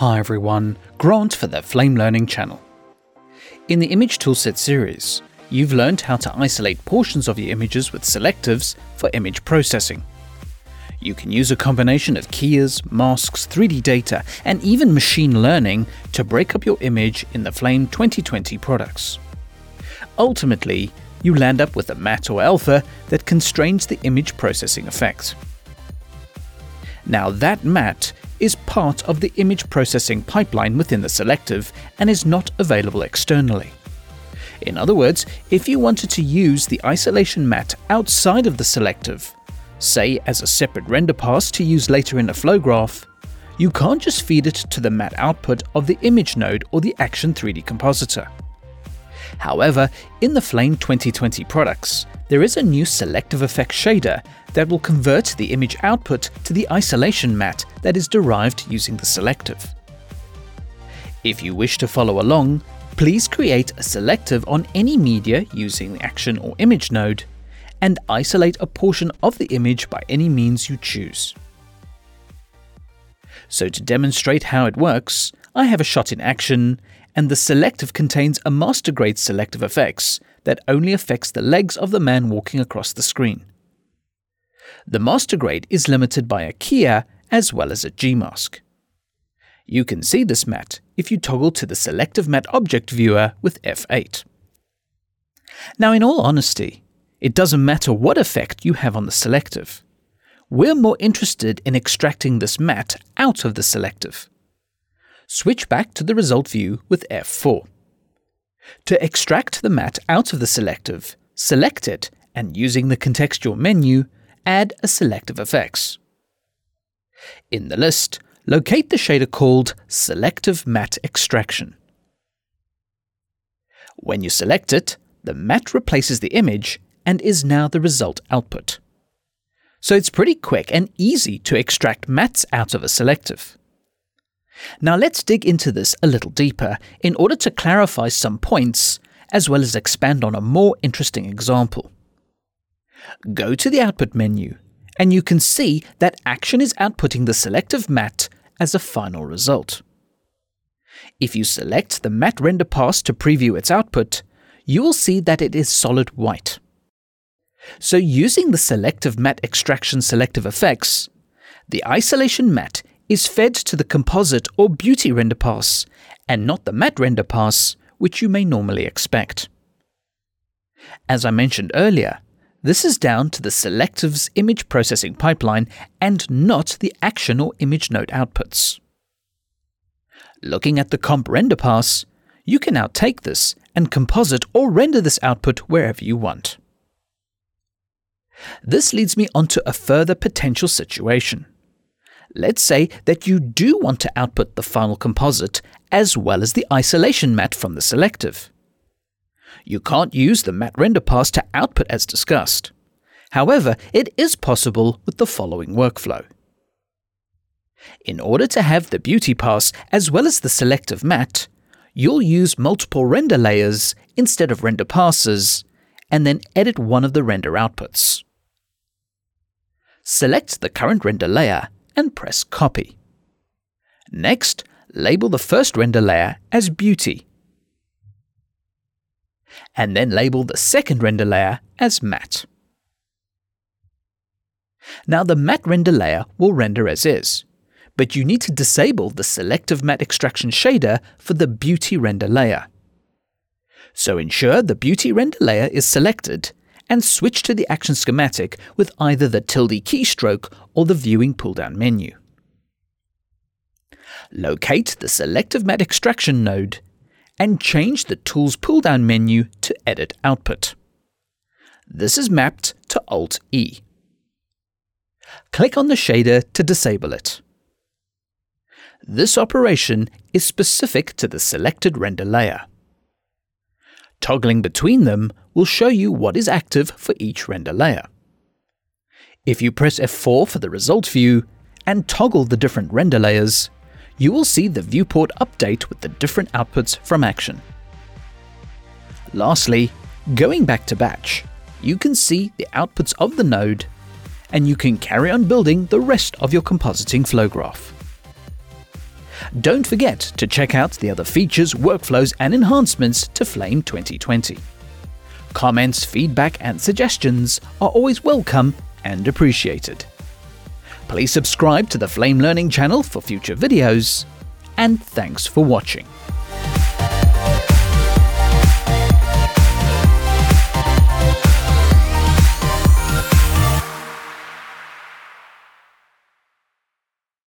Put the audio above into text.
Hi everyone, Grant for the Flame Learning channel. In the Image Toolset series, you've learned how to isolate portions of your images with selectives for image processing. You can use a combination of keyers, masks, 3D data, and even machine learning to break up your image in the Flame 2020 products. Ultimately, you land up with a matte or alpha that constrains the image processing effect. Now that matte is part of the image processing pipeline within the selective and is not available externally. In other words, if you wanted to use the isolation matte outside of the selective, say as a separate render pass to use later in a flow graph, you can't just feed it to the matte output of the image node or the Action 3D compositor. However, in the Flame 2020 products, there is a new selective effect shader that will convert the image output to the isolation matte that is derived using the selective. If you wish to follow along, please create a selective on any media using the action or image node, and isolate a portion of the image by any means you choose. So to demonstrate how it works, I have a shot in action, and the selective contains a master grade selective effects that only affects the legs of the man walking across the screen. The master grade is limited by a keyer as well as a G mask. You can see this matte if you toggle to the Selective Matte Object Viewer with F8. Now in all honesty, it doesn't matter what effect you have on the selective. We're more interested in extracting this matte out of the selective. Switch back to the result view with F4. To extract the matte out of the selective, select it and using the contextual menu, add a selective effects. In the list, locate the shader called Selective Matte Extraction. When you select it, the matte replaces the image and is now the result output. So it's pretty quick and easy to extract mattes out of a selective. Now let's dig into this a little deeper in order to clarify some points as well as expand on a more interesting example. Go to the output menu and you can see that Action is outputting the selective matte as a final result. If you select the matte render pass to preview its output, you will see that it is solid white. So using the selective matte extraction selective effects, the isolation matte is fed to the composite or beauty render pass and not the matte render pass which you may normally expect. As I mentioned earlier, this is down to the selective's image processing pipeline and not the action or image node outputs. Looking at the comp render pass, you can now take this and composite or render this output wherever you want. This leads me onto a further potential situation. Let's say that you do want to output the final composite as well as the isolation matte from the selective. You can't use the matte render pass to output as discussed. However, it is possible with the following workflow. In order to have the beauty pass as well as the selective matte, you'll use multiple render layers instead of render passes, and then edit one of the render outputs. Select the current render layer and press Copy. Next, label the first render layer as Beauty, and then label the second render layer as Matte. Now the matte render layer will render as is, but you need to disable the selective matte extraction shader for the beauty render layer. So ensure the beauty render layer is selected and switch to the action schematic with either the tilde keystroke or the viewing pull-down menu. Locate the Selective Matte Extraction node and change the Tools pull-down menu to Edit Output. This is mapped to Alt-E. Click on the shader to disable it. This operation is specific to the selected render layer. Toggling between them will show you what is active for each render layer. If you press F4 for the result view and toggle the different render layers, you will see the viewport update with the different outputs from action. Lastly, going back to batch, you can see the outputs of the node and you can carry on building the rest of your compositing flow graph. Don't forget to check out the other features, workflows, and enhancements to Flame 2020. Comments, feedback, and suggestions are always welcome and appreciated. Please subscribe to the Flame Learning channel for future videos, and thanks for watching.